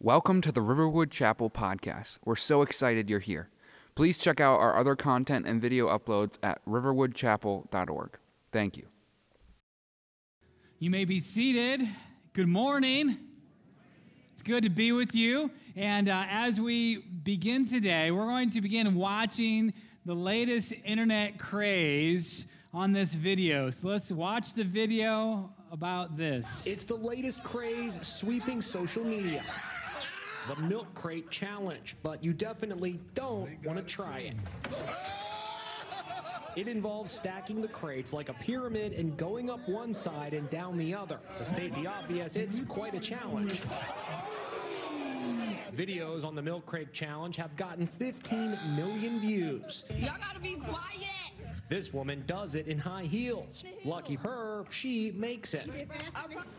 Welcome to the Riverwood Chapel podcast. We're so excited you're here. Please check out our other content and video uploads at riverwoodchapel.org. Thank you. You may be seated. Good morning. It's good to be with you. And uh, as we begin today, we're going to begin watching the latest internet craze on this video. So let's watch the video about this. It's the latest craze sweeping social media the milk crate challenge, but you definitely don't want to try it. It involves stacking the crates like a pyramid and going up one side and down the other. To state the obvious, it's quite a challenge. Videos on the milk crate challenge have gotten 15 million views. Y'all gotta be quiet. This woman does it in high heels. Lucky her, she makes it.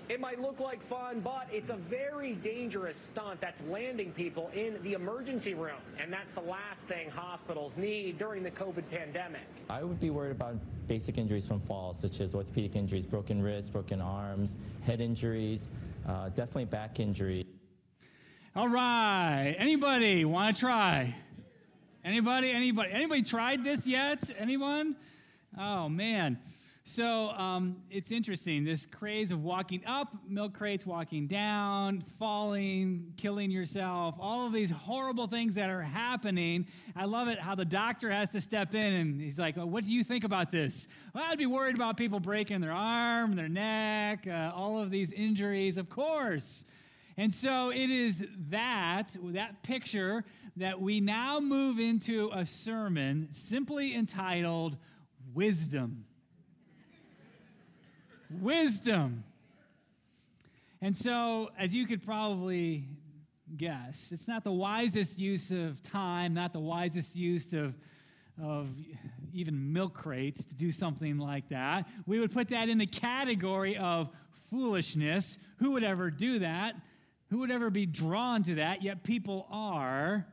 It might look like fun, but it's a very dangerous stunt that's landing people in the emergency room. And that's the last thing hospitals need during the COVID pandemic. I would be worried about basic injuries from falls, such as orthopedic injuries, broken wrists, broken arms, head injuries, uh, definitely back injury. All right. Anybody want to try? Anybody? Anybody? Anybody tried this yet? Anyone? Oh man. So um, it's interesting. This craze of walking up milk crates, walking down, falling, killing yourself, all of these horrible things that are happening. I love it how the doctor has to step in and he's like, well, What do you think about this? Well, I'd be worried about people breaking their arm, their neck, uh, all of these injuries, of course. And so it is that, that picture, that we now move into a sermon simply entitled Wisdom. Wisdom. And so, as you could probably guess, it's not the wisest use of time, not the wisest use of, of even milk crates to do something like that. We would put that in the category of foolishness. Who would ever do that? Who would ever be drawn to that? Yet people are.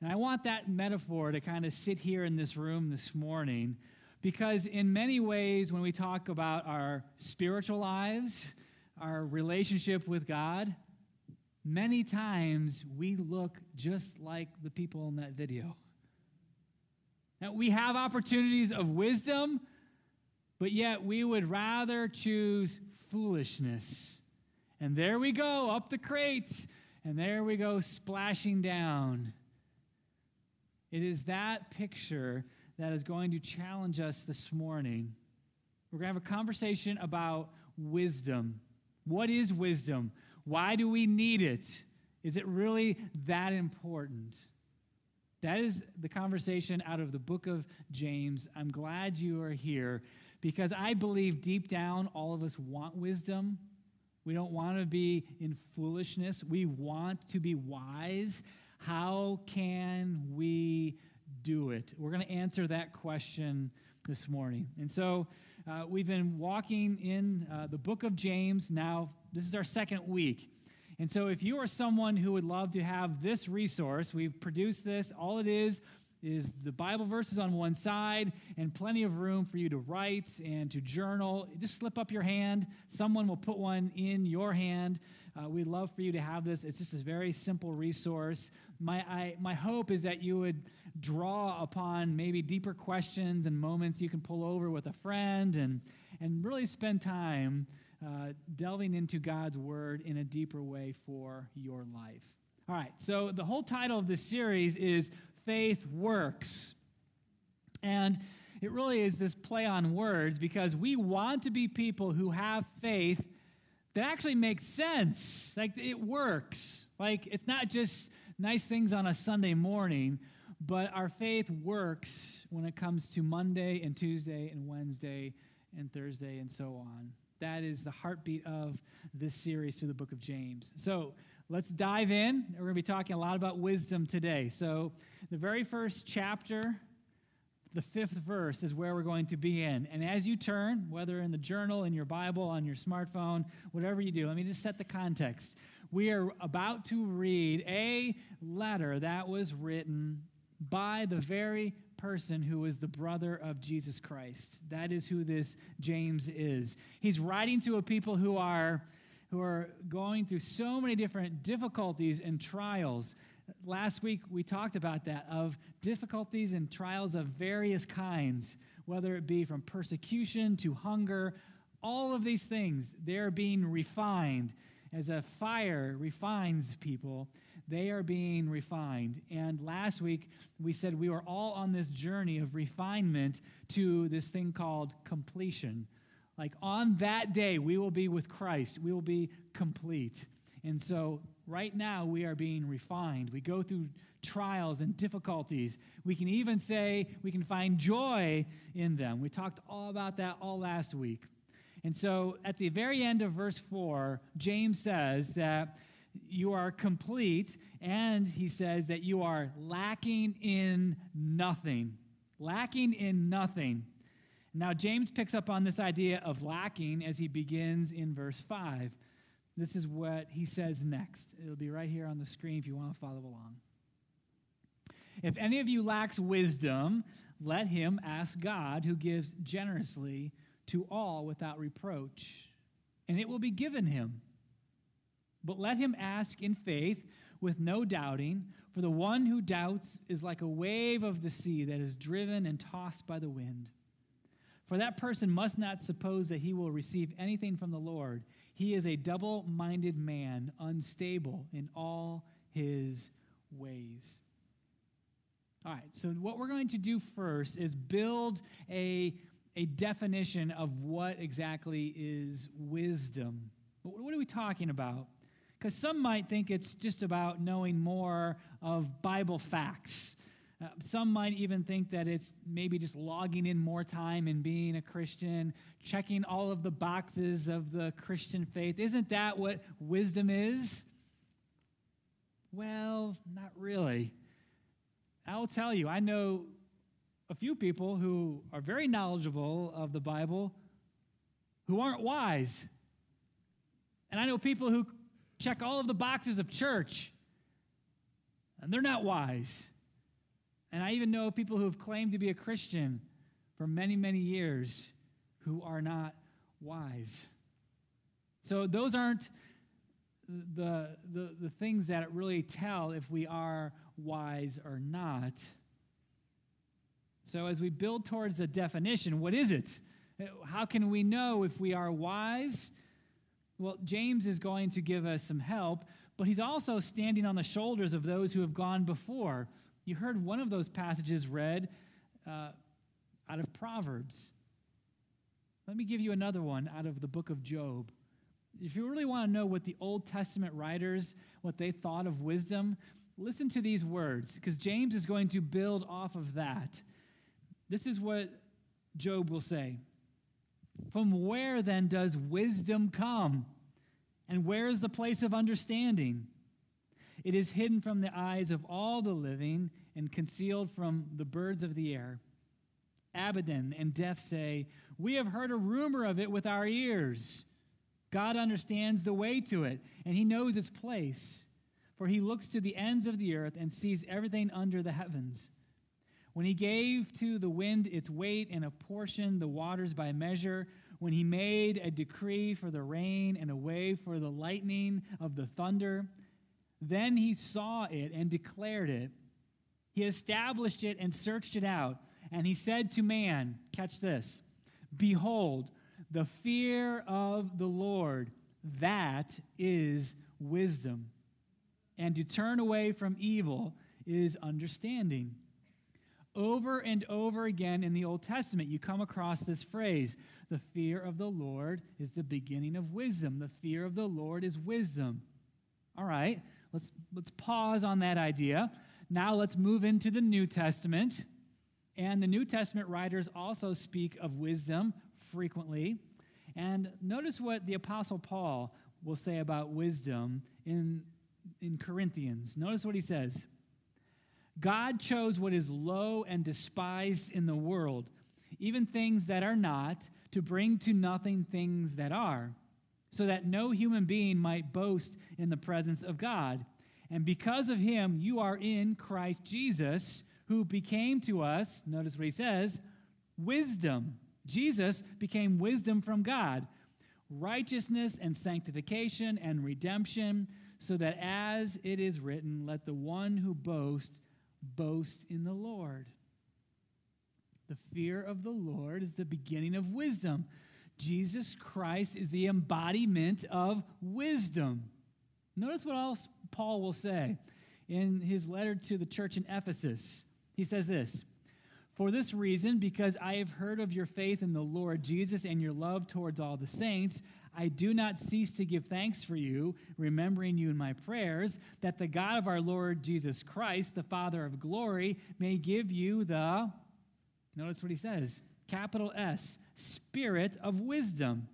And I want that metaphor to kind of sit here in this room this morning because, in many ways, when we talk about our spiritual lives, our relationship with God, many times we look just like the people in that video. Now, we have opportunities of wisdom, but yet we would rather choose foolishness and there we go, up the crates, and there we go, splashing down. It is that picture that is going to challenge us this morning. We're going to have a conversation about wisdom. What is wisdom? Why do we need it? Is it really that important? That is the conversation out of the book of James. I'm glad you are here because I believe deep down all of us want wisdom. We don't want to be in foolishness. We want to be wise. How can we do it? We're going to answer that question this morning. And so uh, we've been walking in uh, the book of James now. This is our second week. And so if you are someone who would love to have this resource, we've produced this. All it is is the Bible verses on one side and plenty of room for you to write and to journal. Just slip up your hand. Someone will put one in your hand. Uh, we'd love for you to have this. It's just a very simple resource. My, I, my hope is that you would draw upon maybe deeper questions and moments you can pull over with a friend and, and really spend time uh, delving into God's Word in a deeper way for your life. All right, so the whole title of this series is faith works. And it really is this play on words because we want to be people who have faith that actually makes sense. Like it works. Like it's not just nice things on a Sunday morning, but our faith works when it comes to Monday and Tuesday and Wednesday and Thursday and so on. That is the heartbeat of this series through the book of James. So let's dive in. We're going to be talking a lot about wisdom today. So, the very first chapter, the fifth verse, is where we're going to be in. And as you turn, whether in the journal, in your Bible, on your smartphone, whatever you do, let me just set the context. We are about to read a letter that was written by the very person who is the brother of Jesus Christ. That is who this James is. He's writing to a people who are who are going through so many different difficulties and trials. Last week we talked about that of difficulties and trials of various kinds, whether it be from persecution to hunger, all of these things, they're being refined. As a fire refines people, they are being refined. And last week, we said we were all on this journey of refinement to this thing called completion. Like on that day, we will be with Christ, we will be complete. And so, right now, we are being refined. We go through trials and difficulties. We can even say we can find joy in them. We talked all about that all last week. And so, at the very end of verse 4, James says that you are complete, and he says that you are lacking in nothing. Lacking in nothing. Now, James picks up on this idea of lacking as he begins in verse 5. This is what he says next. It'll be right here on the screen if you want to follow along. If any of you lacks wisdom, let him ask God, who gives generously to all without reproach, and it will be given him. But let him ask in faith with no doubting, for the one who doubts is like a wave of the sea that is driven and tossed by the wind. For that person must not suppose that he will receive anything from the Lord. He is a double minded man, unstable in all his ways. All right, so what we're going to do first is build a, a definition of what exactly is wisdom. What are we talking about? Because some might think it's just about knowing more of Bible facts. Uh, some might even think that it's maybe just logging in more time and being a Christian, checking all of the boxes of the Christian faith. Isn't that what wisdom is? Well, not really. I'll tell you, I know a few people who are very knowledgeable of the Bible who aren't wise. And I know people who check all of the boxes of church, and they're not wise. And I even know people who have claimed to be a Christian for many, many years who are not wise. So those aren't the, the, the things that really tell if we are wise or not. So as we build towards a definition, what is it? How can we know if we are wise well, James is going to give us some help, but he's also standing on the shoulders of those who have gone before. You heard one of those passages read uh, out of Proverbs. Let me give you another one out of the book of Job. If you really want to know what the Old Testament writers, what they thought of wisdom, listen to these words, because James is going to build off of that. This is what Job will say. From where then does wisdom come? And where is the place of understanding? It is hidden from the eyes of all the living and concealed from the birds of the air. Abaddon and death say, We have heard a rumor of it with our ears. God understands the way to it, and he knows its place. For he looks to the ends of the earth and sees everything under the heavens. When he gave to the wind its weight and apportioned the waters by measure, when he made a decree for the rain and a way for the lightning of the thunder, then he saw it and declared it. He established it and searched it out. And he said to man, Catch this, behold, the fear of the Lord, that is wisdom. And to turn away from evil is understanding. Over and over again in the Old Testament, you come across this phrase the fear of the Lord is the beginning of wisdom. The fear of the Lord is wisdom. All right, let's, let's pause on that idea. Now let's move into the New Testament. And the New Testament writers also speak of wisdom frequently. And notice what the Apostle Paul will say about wisdom in, in Corinthians. Notice what he says. God chose what is low and despised in the world, even things that are not, to bring to nothing things that are, so that no human being might boast in the presence of God. And because of him, you are in Christ Jesus, who became to us, notice what he says, wisdom. Jesus became wisdom from God, righteousness and sanctification and redemption, so that as it is written, let the one who boasts boast in the Lord. The fear of the Lord is the beginning of wisdom. Jesus Christ is the embodiment of wisdom. Notice what else Paul will say in his letter to the church in Ephesus. He says this For this reason, because I have heard of your faith in the Lord Jesus and your love towards all the saints, I do not cease to give thanks for you, remembering you in my prayers, that the God of our Lord Jesus Christ, the Father of glory, may give you the, notice what he says, capital S, spirit of wisdom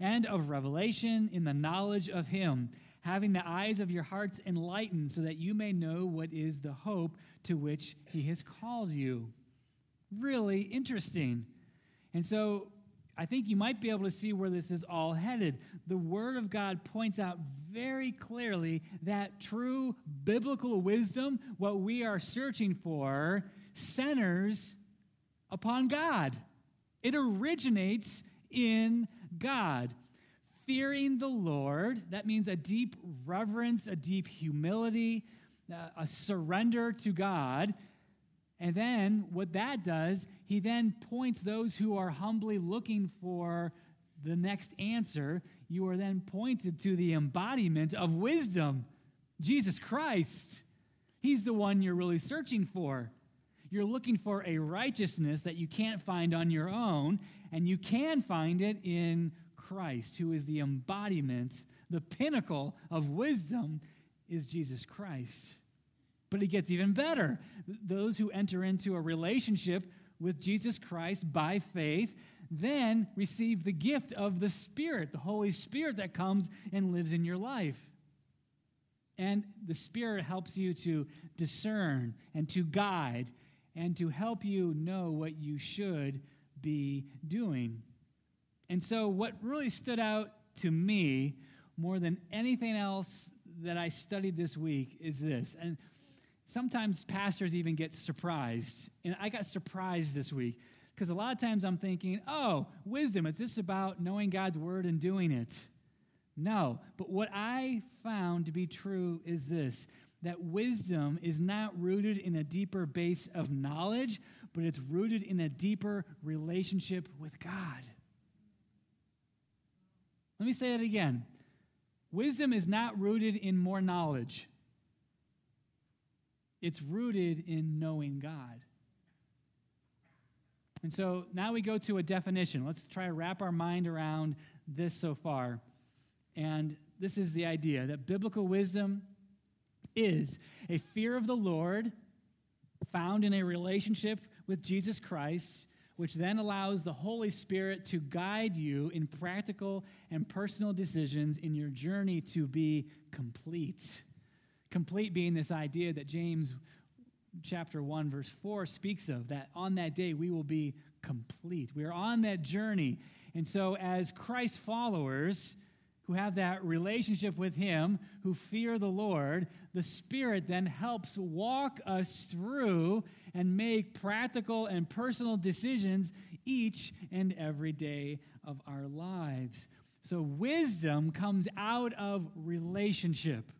and of revelation in the knowledge of him having the eyes of your hearts enlightened, so that you may know what is the hope to which he has called you. Really interesting. And so I think you might be able to see where this is all headed. The Word of God points out very clearly that true biblical wisdom, what we are searching for, centers upon God. It originates in God fearing the Lord. That means a deep reverence, a deep humility, uh, a surrender to God. And then what that does, he then points those who are humbly looking for the next answer. You are then pointed to the embodiment of wisdom, Jesus Christ. He's the one you're really searching for. You're looking for a righteousness that you can't find on your own, and you can find it in Christ, who is the embodiment, the pinnacle of wisdom, is Jesus Christ. But it gets even better. Those who enter into a relationship with Jesus Christ by faith then receive the gift of the Spirit, the Holy Spirit that comes and lives in your life. And the Spirit helps you to discern and to guide and to help you know what you should be doing. And so, what really stood out to me more than anything else that I studied this week is this. And sometimes pastors even get surprised. And I got surprised this week because a lot of times I'm thinking, oh, wisdom, is this about knowing God's word and doing it? No. But what I found to be true is this that wisdom is not rooted in a deeper base of knowledge, but it's rooted in a deeper relationship with God. Let me say that again. Wisdom is not rooted in more knowledge, it's rooted in knowing God. And so now we go to a definition. Let's try to wrap our mind around this so far. And this is the idea that biblical wisdom is a fear of the Lord found in a relationship with Jesus Christ which then allows the Holy Spirit to guide you in practical and personal decisions in your journey to be complete. Complete being this idea that James chapter 1 verse 4 speaks of that on that day we will be complete. We are on that journey. And so as Christ followers, who have that relationship with Him, who fear the Lord, the Spirit then helps walk us through and make practical and personal decisions each and every day of our lives. So, wisdom comes out of relationship.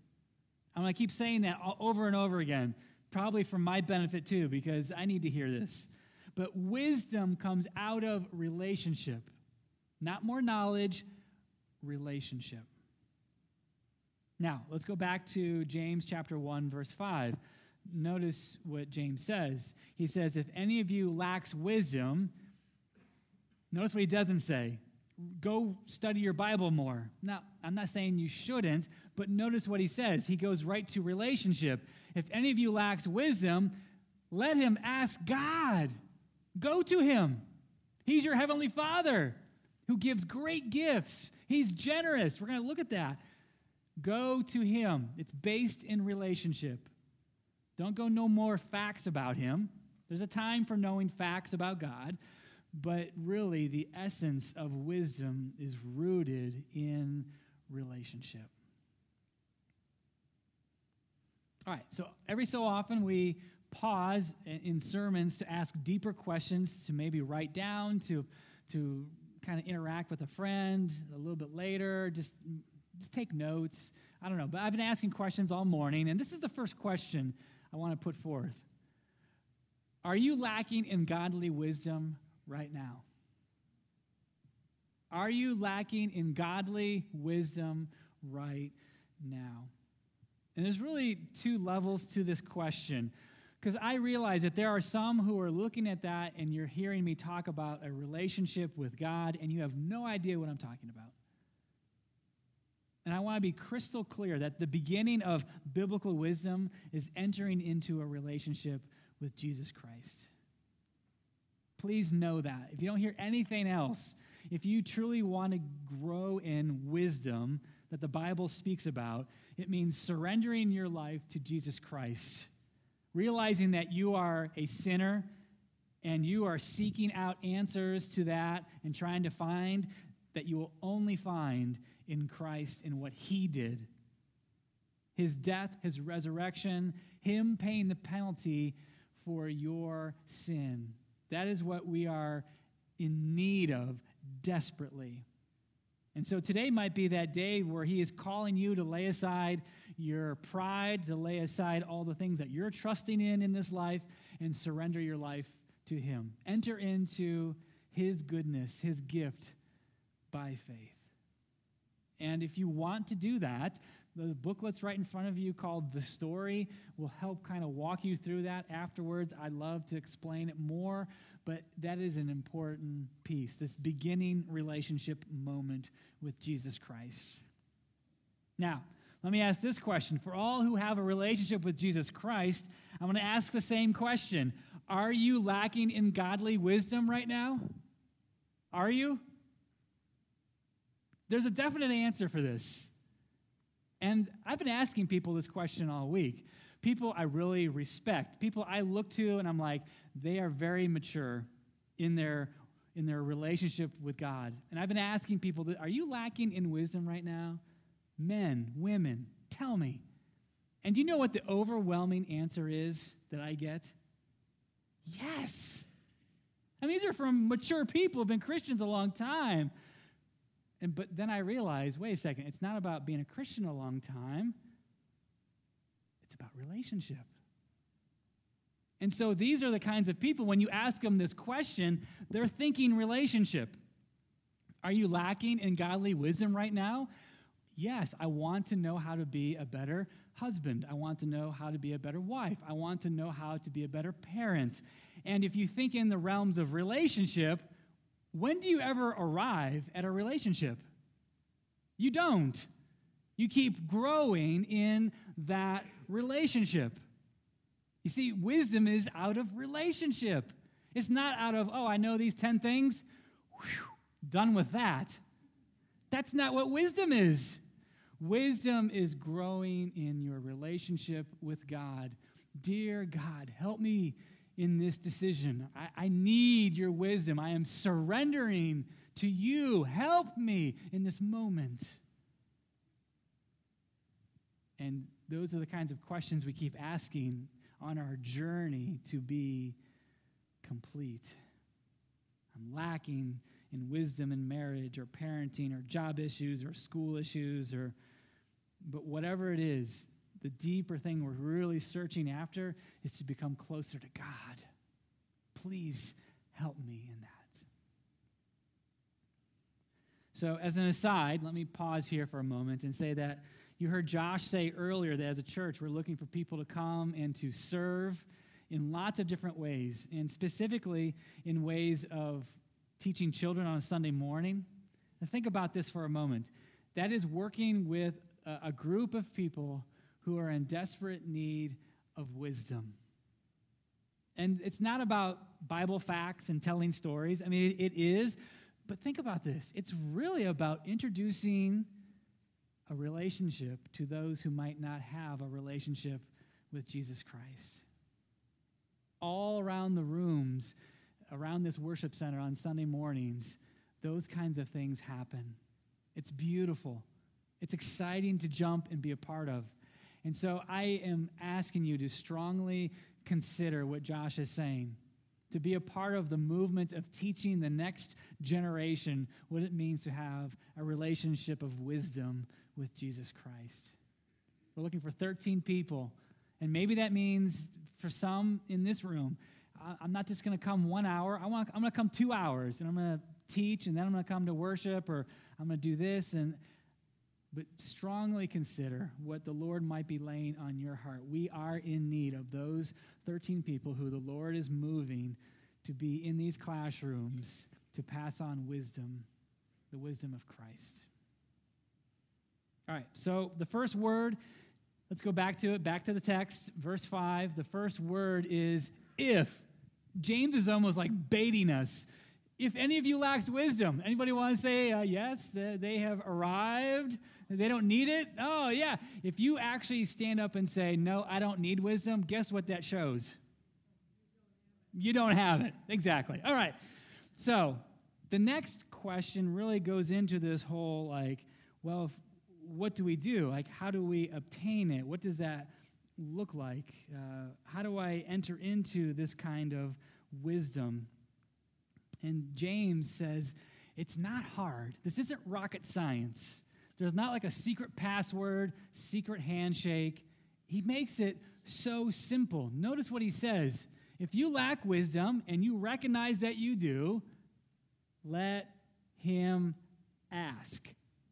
I'm going to keep saying that over and over again, probably for my benefit too, because I need to hear this. But wisdom comes out of relationship, not more knowledge, relationship. Now, let's go back to James chapter 1 verse 5. Notice what James says. He says, "If any of you lacks wisdom, notice what he doesn't say. Go study your Bible more. Now, I'm not saying you shouldn't, but notice what he says. He goes right to relationship. If any of you lacks wisdom, let him ask God. Go to him. He's your heavenly Father who gives great gifts. He's generous. We're going to look at that. Go to him. It's based in relationship. Don't go know more facts about him. There's a time for knowing facts about God, but really the essence of wisdom is rooted in relationship. All right, so every so often we pause in sermons to ask deeper questions, to maybe write down, to, to kind of interact with a friend a little bit later, just, just take notes. I don't know. But I've been asking questions all morning, and this is the first question I want to put forth. Are you lacking in godly wisdom right now? Are you lacking in godly wisdom right now? And there's really two levels to this question. Because I realize that there are some who are looking at that and you're hearing me talk about a relationship with God and you have no idea what I'm talking about. And I want to be crystal clear that the beginning of biblical wisdom is entering into a relationship with Jesus Christ. Please know that. If you don't hear anything else, if you truly want to grow in wisdom that the Bible speaks about, it means surrendering your life to Jesus Christ, realizing that you are a sinner and you are seeking out answers to that and trying to find that you will only find in Christ and what he did. His death, his resurrection, him paying the penalty for your sin. That is what we are in need of desperately. And so today might be that day where he is calling you to lay aside your pride, to lay aside all the things that you're trusting in in this life, and surrender your life to him. Enter into his goodness, his gift by faith. And if you want to do that, the booklet's right in front of you called The Story will help kind of walk you through that afterwards. I'd love to explain it more, but that is an important piece, this beginning relationship moment with Jesus Christ. Now, let me ask this question. For all who have a relationship with Jesus Christ, I'm going to ask the same question Are you lacking in godly wisdom right now? Are you? There's a definite answer for this. And I've been asking people this question all week. People I really respect, people I look to and I'm like, they are very mature in their in their relationship with God. And I've been asking people, are you lacking in wisdom right now? Men, women, tell me. And do you know what the overwhelming answer is that I get? Yes. I mean, these are from mature people who've been Christians a long time. And but then I realize, wait a second, it's not about being a Christian a long time. It's about relationship. And so these are the kinds of people, when you ask them this question, they're thinking relationship. Are you lacking in godly wisdom right now? Yes, I want to know how to be a better husband. I want to know how to be a better wife. I want to know how to be a better parent. And if you think in the realms of relationship, when do you ever arrive at a relationship? You don't. You keep growing in that relationship. You see, wisdom is out of relationship. It's not out of, oh, I know these 10 things, Whew, done with that. That's not what wisdom is. Wisdom is growing in your relationship with God. Dear God, help me in this decision. I, I, need your wisdom. I am surrendering to you. Help me in this moment. And those are the kinds of questions we keep asking on our journey to be complete. I'm lacking in wisdom in marriage or parenting or job issues or school issues or but whatever it is the deeper thing we're really searching after is to become closer to God. Please help me in that. So, as an aside, let me pause here for a moment and say that you heard Josh say earlier that as a church, we're looking for people to come and to serve in lots of different ways, and specifically in ways of teaching children on a Sunday morning. Now, think about this for a moment. That is working with a, group of people who are in desperate need of wisdom. And it's not about Bible facts and telling stories. I mean, it is, but think about this it's really about introducing a relationship to those who might not have a relationship with Jesus Christ. All around the rooms, around this worship center on Sunday mornings, those kinds of things happen. It's beautiful. It's exciting to jump and be a part of. And so I am asking you to strongly consider what Josh is saying to be a part of the movement of teaching the next generation what it means to have a relationship of wisdom with Jesus Christ. We're looking for 13 people. And maybe that means for some in this room, I'm not just going to come one hour. I want, I'm going to come two hours and I'm going to teach and then I'm going to come to worship or I'm going to do this. And, but strongly consider what the Lord might be laying on your heart. We are in need of those 13 people who the Lord is moving to be in these classrooms to pass on wisdom, the wisdom of Christ. All right, so the first word, let's go back to it, back to the text, verse 5. The first word is if. James is almost like baiting us. If any of you lacks wisdom, anybody want to say uh, yes, they have arrived? They don't need it? Oh, yeah. If you actually stand up and say, no, I don't need wisdom, guess what that shows? You don't have it. Exactly. All right. So the next question really goes into this whole like, well, what do we do? Like, how do we obtain it? What does that look like? Uh, how do I enter into this kind of wisdom? And James says, it's not hard. This isn't rocket science. There's not like a secret password, secret handshake. He makes it so simple. Notice what he says. If you lack wisdom and you recognize that you do, let him ask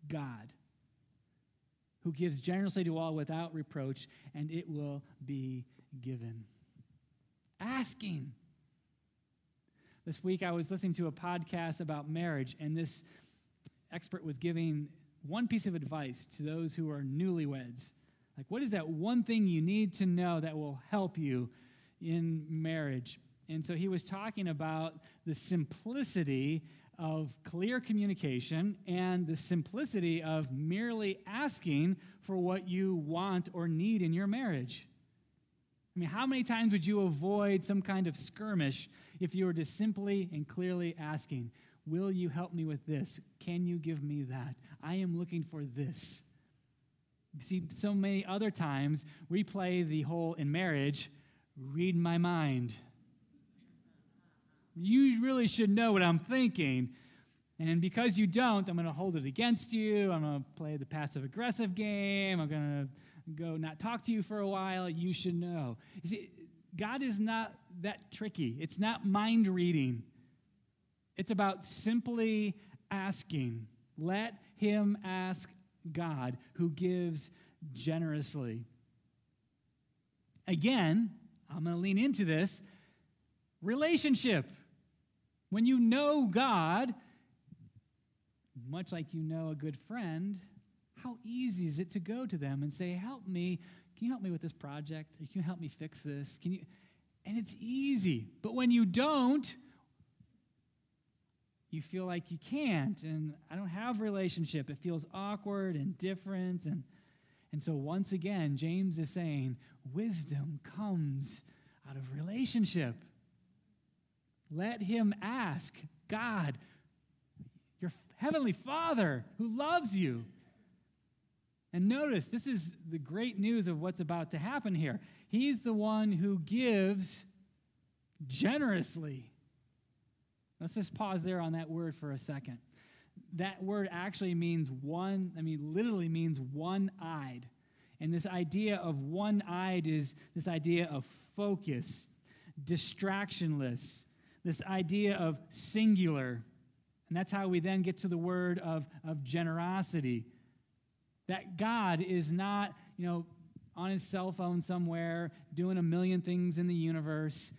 God, who gives generously to all without reproach, and it will be given. Asking. This week I was listening to a podcast about marriage, and this expert was giving one piece of advice to those who are newlyweds. Like, what is that one thing you need to know that will help you in marriage? And so he was talking about the simplicity of clear communication and the simplicity of merely asking for what you want or need in your marriage. I mean, how many times would you avoid some kind of skirmish if you were just simply and clearly asking, Will you help me with this? Can you give me that? I am looking for this. See, so many other times we play the whole in marriage read my mind. You really should know what I'm thinking. And because you don't, I'm going to hold it against you. I'm going to play the passive aggressive game. I'm going to go not talk to you for a while. You should know. You see, God is not that tricky, it's not mind reading. It's about simply asking. Let him ask God who gives generously. Again, I'm going to lean into this relationship. When you know God, much like you know a good friend, how easy is it to go to them and say, Help me. Can you help me with this project? Can you help me fix this? Can you? And it's easy. But when you don't, you feel like you can't and i don't have relationship it feels awkward and different and and so once again james is saying wisdom comes out of relationship let him ask god your heavenly father who loves you and notice this is the great news of what's about to happen here he's the one who gives generously Let's just pause there on that word for a second. That word actually means one, I mean, literally means one eyed. And this idea of one eyed is this idea of focus, distractionless, this idea of singular. And that's how we then get to the word of, of generosity. That God is not, you know, on his cell phone somewhere doing a million things in the universe.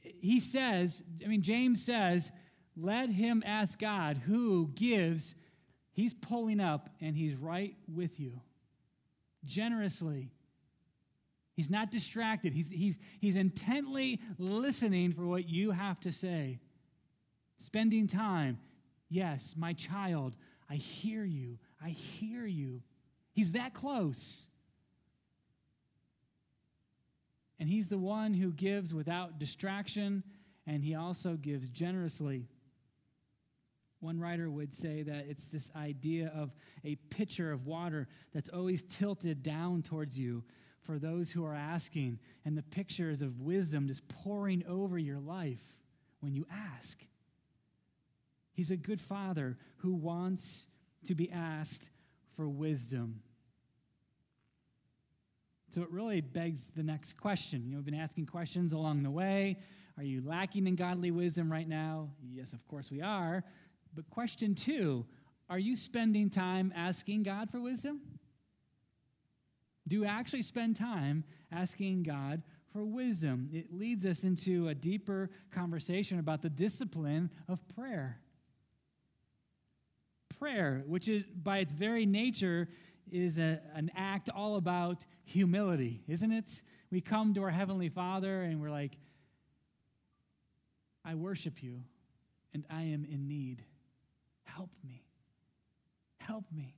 He says, I mean, James says, let him ask God who gives. He's pulling up and he's right with you generously. He's not distracted. He's, he's, he's intently listening for what you have to say. Spending time. Yes, my child, I hear you. I hear you. He's that close. And he's the one who gives without distraction, and he also gives generously. One writer would say that it's this idea of a pitcher of water that's always tilted down towards you for those who are asking, and the pictures of wisdom just pouring over your life. when you ask. He's a good father who wants to be asked for wisdom. So it really begs the next question. You know, we've been asking questions along the way. Are you lacking in godly wisdom right now? Yes, of course we are. But question two are you spending time asking God for wisdom? Do actually spend time asking God for wisdom? It leads us into a deeper conversation about the discipline of prayer. Prayer, which is by its very nature, is a, an act all about humility, isn't it? We come to our Heavenly Father and we're like, I worship you and I am in need. Help me. Help me.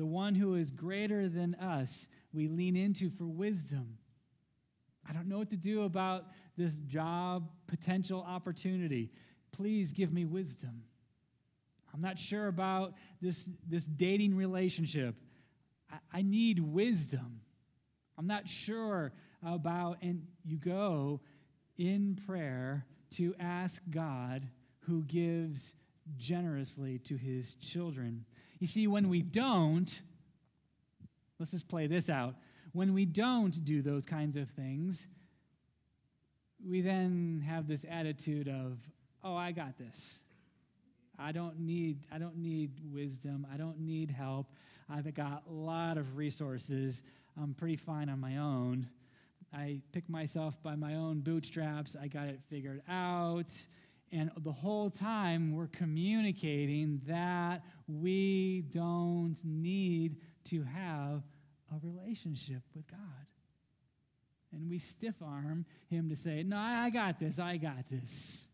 The one who is greater than us, we lean into for wisdom. I don't know what to do about this job potential opportunity. Please give me wisdom. I'm not sure about this, this dating relationship. I, I need wisdom. I'm not sure about, and you go in prayer to ask God who gives generously to his children. You see, when we don't, let's just play this out. When we don't do those kinds of things, we then have this attitude of, oh, I got this. I don't need I don't need wisdom. I don't need help. I've got a lot of resources. I'm pretty fine on my own. I pick myself by my own bootstraps. I got it figured out. And the whole time we're communicating that we don't need to have a relationship with God. And we stiff arm him to say, No, I got this, I got this.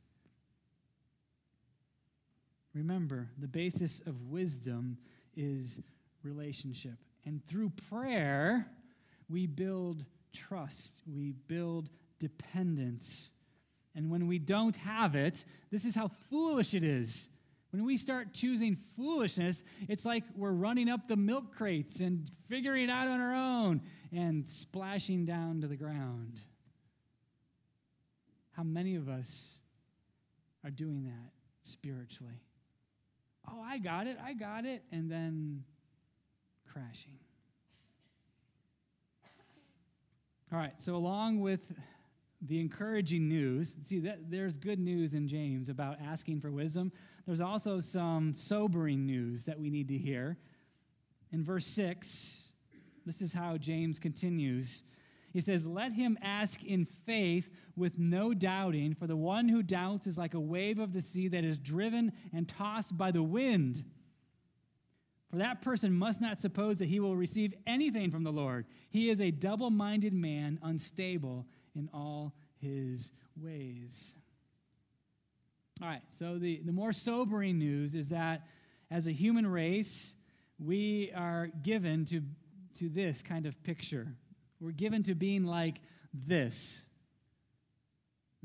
Remember, the basis of wisdom is relationship. And through prayer, we build trust, we build dependence. And when we don't have it, this is how foolish it is. When we start choosing foolishness, it's like we're running up the milk crates and figuring it out on our own and splashing down to the ground. How many of us are doing that spiritually? oh, I got it, I got it, and then crashing. All right, so along with the encouraging news, see that there's good news in James about asking for wisdom. There's also some sobering news that we need to hear. In verse 6, this is how James continues. He says, Let him ask in faith with no doubting, for the one who doubts is like a wave of the sea that is driven and tossed by the wind. For that person must not suppose that he will receive anything from the Lord. He is a double minded man, unstable in all his ways. All right, so the, the more sobering news is that as a human race, we are given to, to this kind of picture. We're given to being like this.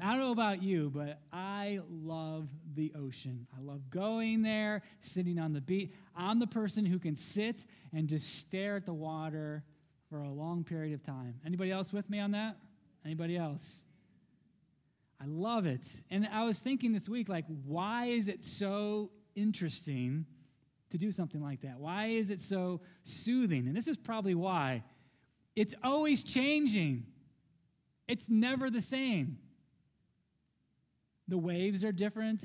I don't know about you, but I love the ocean. I love going there, sitting on the beach. I'm the person who can sit and just stare at the water for a long period of time. Anybody else with me on that? Anybody else? I love it. And I was thinking this week, like, why is it so interesting to do something like that? Why is it so soothing? And this is probably why. It's always changing, it's never the same. The waves are different,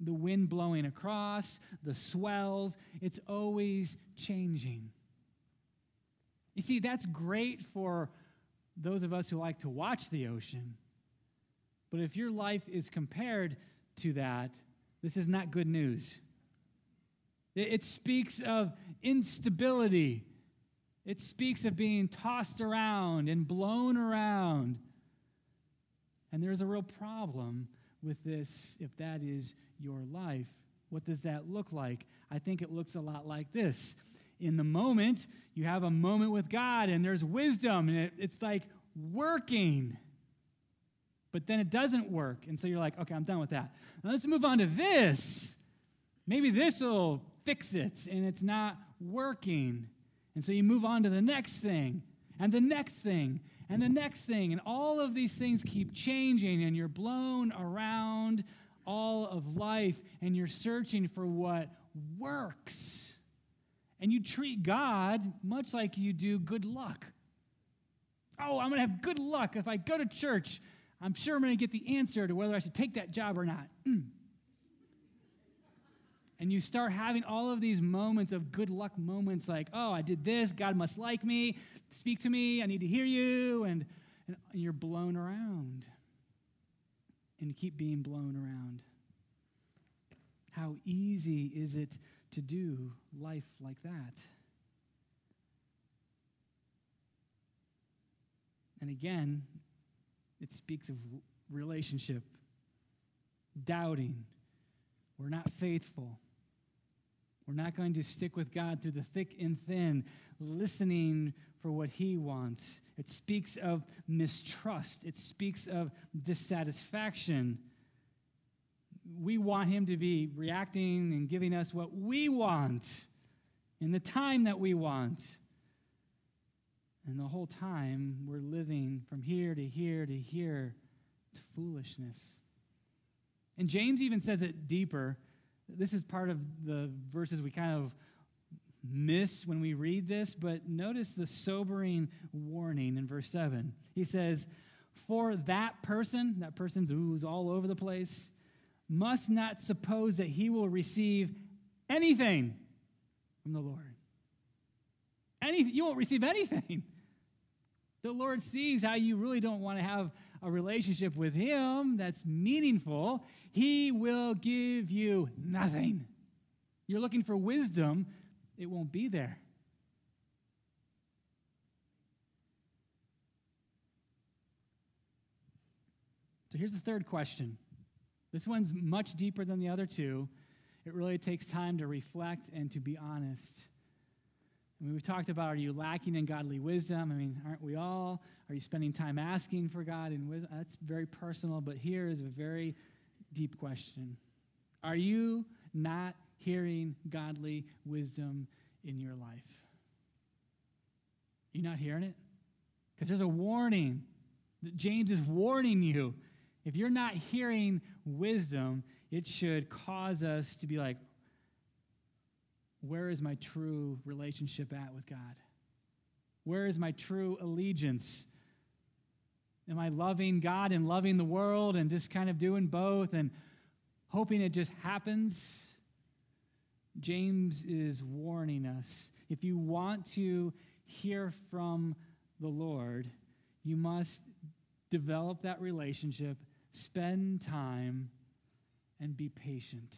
the wind blowing across, the swells, it's always changing. You see, that's great for those of us who like to watch the ocean. But if your life is compared to that, this is not good news. It, speaks of instability it speaks of being tossed around and blown around. And there's a real problem with this if that is your life. What does that look like? I think it looks a lot like this. In the moment, you have a moment with God and there's wisdom, and it, it's like working. But then it doesn't work. And so you're like, okay, I'm done with that. Now let's move on to this. Maybe this will fix it, and it's not working. And so you move on to the next thing. and the next thing and the next thing. And all of these things keep changing, and you're blown around all of life, and you're searching for what works. And you treat God much like you do good luck. Oh, I'm going to have good luck if I go to church. I'm sure I'm going to get the answer to whether I should take that job or not. Mm. And you start having all of these moments of good luck moments like, oh, I did this, God must like me, speak to me, I need to hear you, and, and you're blown around. And you keep being blown around. How easy is it to do life like that? And again, it speaks of relationship, doubting. We're not faithful. We're not going to stick with God through the thick and thin, listening for what He wants. It speaks of mistrust, it speaks of dissatisfaction. We want Him to be reacting and giving us what we want in the time that we want. And the whole time we're living from here to here to here. It's foolishness. And James even says it deeper. This is part of the verses we kind of miss when we read this, but notice the sobering warning in verse 7. He says, For that person, that person's ooze all over the place, must not suppose that he will receive anything from the Lord. Anything, you won't receive anything. The Lord sees how you really don't want to have a relationship with Him that's meaningful. He will give you nothing. You're looking for wisdom, it won't be there. So here's the third question. This one's much deeper than the other two. It really takes time to reflect and to be honest. I mean, we've talked about are you lacking in godly wisdom? I mean, aren't we all? Are you spending time asking for God in wisdom? That's very personal, but here is a very deep question. Are you not hearing godly wisdom in your life? Are you not hearing it? Because there's a warning. That James is warning you. If you're not hearing wisdom, it should cause us to be like, where is my true relationship at with God? Where is my true allegiance? Am I loving God and loving the world and just kind of doing both and hoping it just happens? James is warning us. If you want to hear from the Lord, you must develop that relationship, spend time, and be patient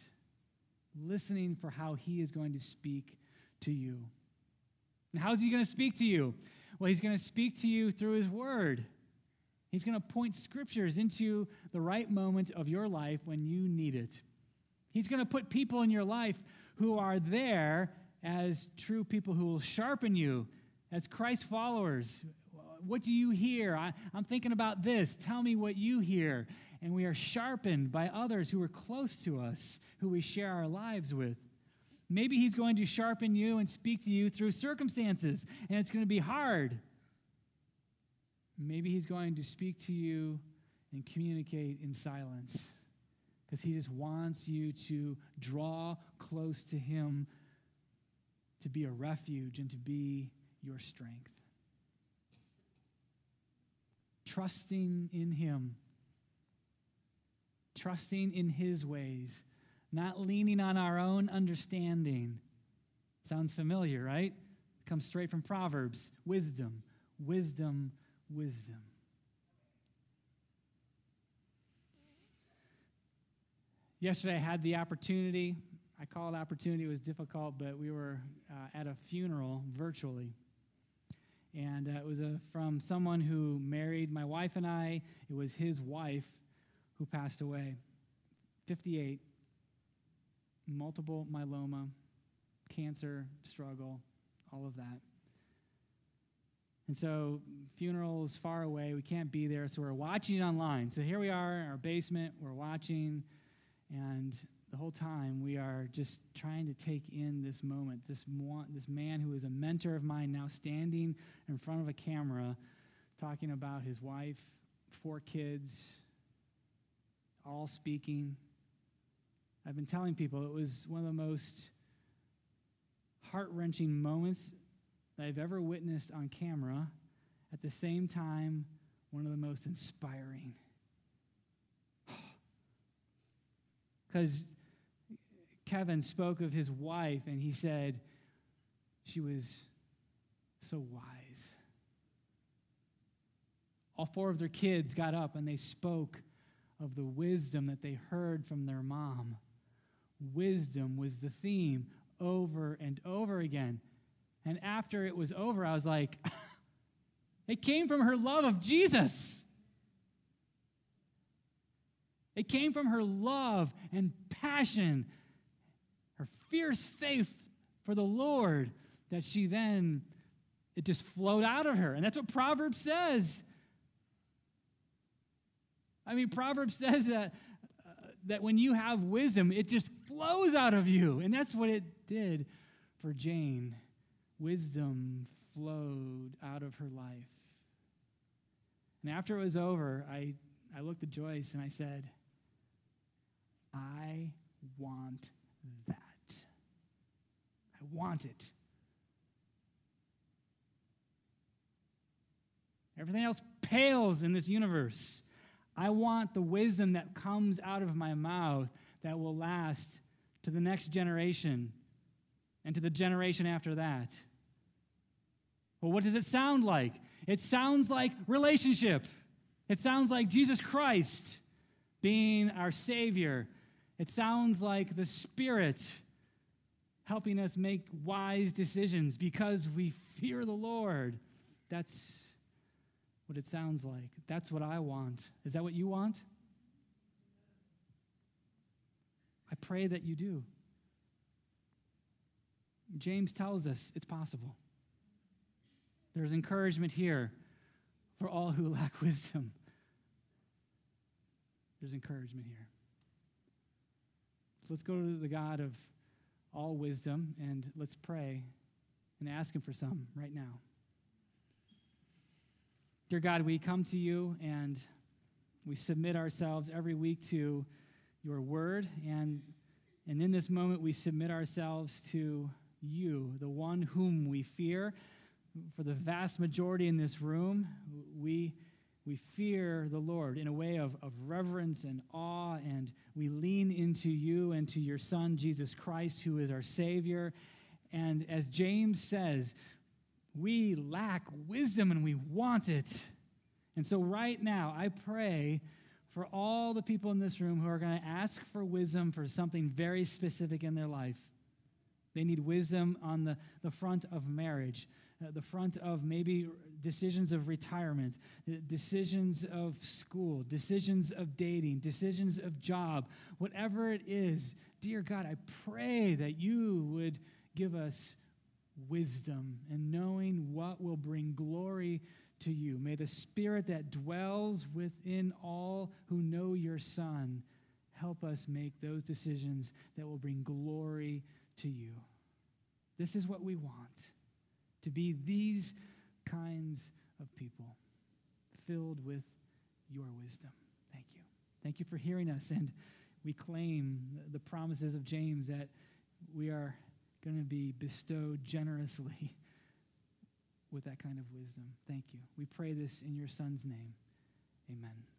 listening for how he is going to speak to you. And how is he going to speak to you? Well, he's going to speak to you through his word. He's going to point scriptures into the right moment of your life when you need it. He's going to put people in your life who are there as true people who will sharpen you as Christ followers. What do you hear? I, am thinking about this. Tell me what you hear and we are sharpened by others who are close to us, who we share our lives with. Maybe He's going to sharpen you and speak to you through circumstances, and it's going to be hard. Maybe He's going to speak to you and communicate in silence because He just wants you to draw close to Him, to be a refuge, and to be your strength. Trusting in Him trusting in His ways, not leaning on our own understanding. Sounds familiar, right? Comes straight from Proverbs. Wisdom, wisdom, wisdom. Yesterday, I had the opportunity. I call it opportunity. It was difficult, but we were uh, at a funeral virtually. And uh, it was from someone who married my wife and I. It was his wife who passed away. 58, multiple myeloma, cancer struggle, all of that. And so, funerals far away, we can't be there, so we're watching it online. So here we are in our basement, we're watching, and the whole time we are just trying to take in this moment. This, this man who is a mentor of mine now standing in front of a camera talking about his wife, four kids, all speaking. I've been telling people it was one of the most heart wrenching moments that I've ever witnessed on camera. At the same time, one of the most inspiring. Because Kevin spoke of his wife and he said she was so wise. All four of their kids got up and they spoke of the wisdom that they heard from their mom. Wisdom was the theme over and over again. And after it was over, I was like, it came from her love of Jesus. It came from her love and passion, fierce faith for the Lord, that she then, it just flowed out of her. And that's what Proverbs says. I mean, Proverbs says that, uh, that when you have wisdom, it just flows out of you. And that's what it did for Jane. Wisdom flowed out of her life. And after it was over, I, I looked at Joyce and I said, I want that. Want it. Everything else pales in this universe. I want the wisdom that comes out of my mouth that will last to the next generation and to the generation after that. Well, what does it sound like? It sounds like relationship. It sounds like Jesus Christ being our Savior. It sounds like the Spirit helping us make wise decisions because we fear the Lord. That's what it sounds like. That's what I want. Is that what you want? I pray that you do. James tells us it's possible. There's encouragement here for all who lack wisdom. There's encouragement here. So let's go to the God of all wisdom and let's pray and ask Him for some right now. Dear God, we come to you and we submit ourselves every week to your word. And, and in this moment, we submit ourselves to you, the one whom we fear. For the vast majority in this room, we, we fear the Lord in a way of, of reverence and awe, and we lean into you and to your Son, Jesus Christ, who is our Savior. And as James says, we lack wisdom and we want it. And so, right now, I pray for all the people in this room who are going to ask for wisdom for something very specific in their life. They need wisdom on the, the front of marriage, uh, the front of maybe decisions of retirement, decisions of school, decisions of dating, decisions of job, whatever it is. Dear God, I pray that you would give us wisdom and knowing what will bring glory to you. May the Spirit that dwells within all who know your Son help us make those decisions that will bring glory to you. This is what we want to be these kinds of people filled with your wisdom. Thank you. Thank you for hearing us. And we claim the promises of James that we are going to be bestowed generously with that kind of wisdom. Thank you. We pray this in your Son's name. Amen.